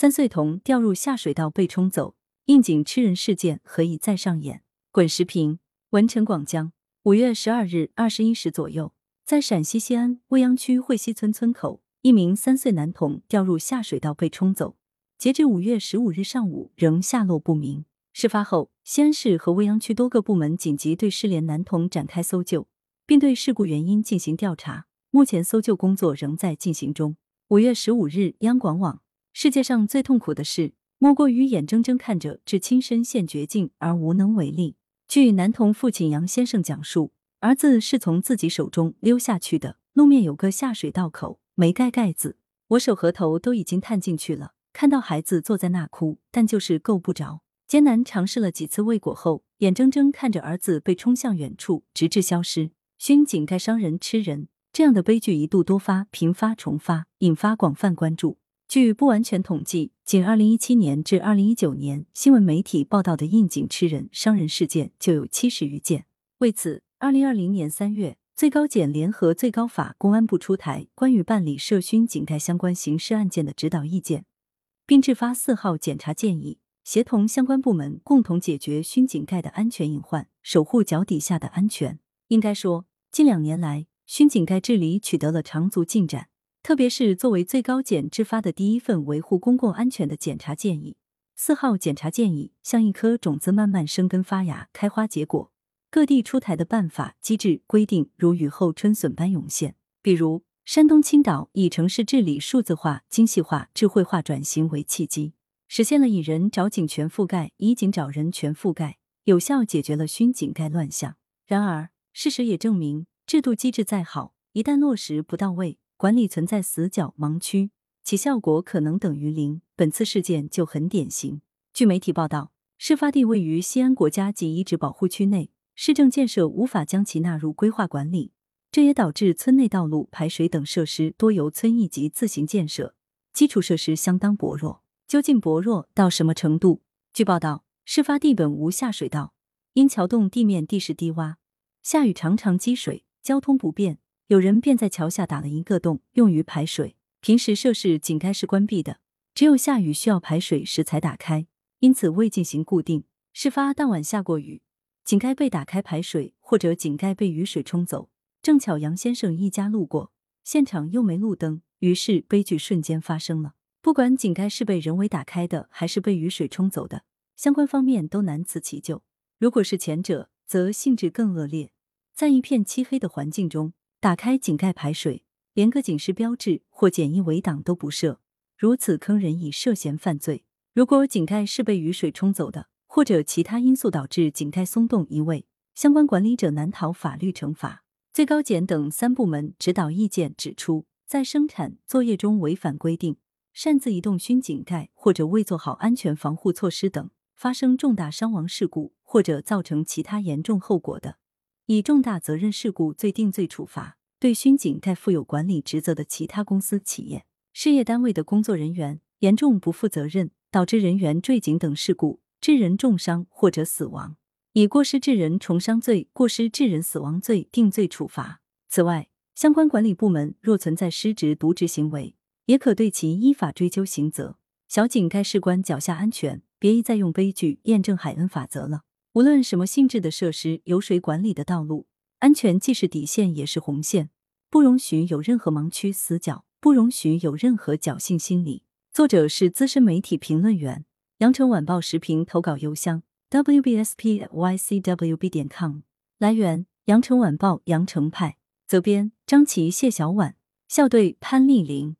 三岁童掉入下水道被冲走，应景吃人事件何以再上演？滚石屏，文陈广江。五月十二日二十一时左右，在陕西西安未央区会西村村口，一名三岁男童掉入下水道被冲走，截至五月十五日上午仍下落不明。事发后，西安市和未央区多个部门紧急对失联男童展开搜救，并对事故原因进行调查。目前搜救工作仍在进行中。五月十五日，央广网：世界上最痛苦的事，莫过于眼睁睁看着至亲身陷绝境而无能为力。据男童父亲杨先生讲述，儿子是从自己手中溜下去的，路面有个下水道口，没盖盖子，我手和头都已经探进去了，看到孩子坐在那哭，但就是够不着。艰难尝试了几次未果后，眼睁睁看着儿子被冲向远处，直至消失。熏井盖伤人吃人，这样的悲剧一度多发、频发、重发，引发广泛关注。据不完全统计，仅二零一七年至二零一九年，新闻媒体报道的应景吃人、伤人事件就有七十余件。为此，二零二零年三月，最高检联合最高法、公安部出台关于办理涉熏井盖相关刑事案件的指导意见，并制发四号检查建议。协同相关部门共同解决熏井盖的安全隐患，守护脚底下的安全。应该说，近两年来，熏井盖治理取得了长足进展。特别是作为最高检制发的第一份维护公共安全的检查建议，四号检查建议像一颗种子，慢慢生根发芽、开花结果。各地出台的办法、机制、规定如雨后春笋般涌现。比如，山东青岛以城市治理数字化、精细化、智慧化转型为契机。实现了以人找井全覆盖，以井找人全覆盖，有效解决了熏井盖乱象。然而，事实也证明，制度机制再好，一旦落实不到位，管理存在死角盲区，其效果可能等于零。本次事件就很典型。据媒体报道，事发地位于西安国家级遗址保护区内，市政建设无法将其纳入规划管理，这也导致村内道路、排水等设施多由村一级自行建设，基础设施相当薄弱。究竟薄弱到什么程度？据报道，事发地本无下水道，因桥洞地面地势低洼，下雨常常积水，交通不便。有人便在桥下打了一个洞，用于排水。平时设施井盖是关闭的，只有下雨需要排水时才打开，因此未进行固定。事发当晚下过雨，井盖被打开排水，或者井盖被雨水冲走。正巧杨先生一家路过，现场又没路灯，于是悲剧瞬间发生了。不管井盖是被人为打开的，还是被雨水冲走的，相关方面都难辞其咎。如果是前者，则性质更恶劣，在一片漆黑的环境中打开井盖排水，连个警示标志或简易围挡都不设，如此坑人已涉嫌犯罪。如果井盖是被雨水冲走的，或者其他因素导致井盖松动移位，相关管理者难逃法律惩罚。最高检等三部门指导意见指出，在生产作业中违反规定。擅自移动熏井盖或者未做好安全防护措施等，发生重大伤亡事故或者造成其他严重后果的，以重大责任事故罪定罪处罚。对熏井盖负有管理职责的其他公司、企业、事业单位的工作人员严重不负责任，导致人员坠井等事故，致人重伤或者死亡，以过失致人重伤罪、过失致人死亡罪定罪处罚。此外，相关管理部门若存在失职渎职行为，也可对其依法追究刑责。小井盖事关脚下安全，别一再用悲剧验证海恩法则了。无论什么性质的设施，有谁管理的道路，安全既是底线，也是红线，不容许有任何盲区死角，不容许有任何侥幸心理。作者是资深媒体评论员，羊城晚报时评投稿邮箱 wbspycwb 点 com。来源：羊城晚报羊城派。责编：张琪、谢小婉。校对：潘丽玲。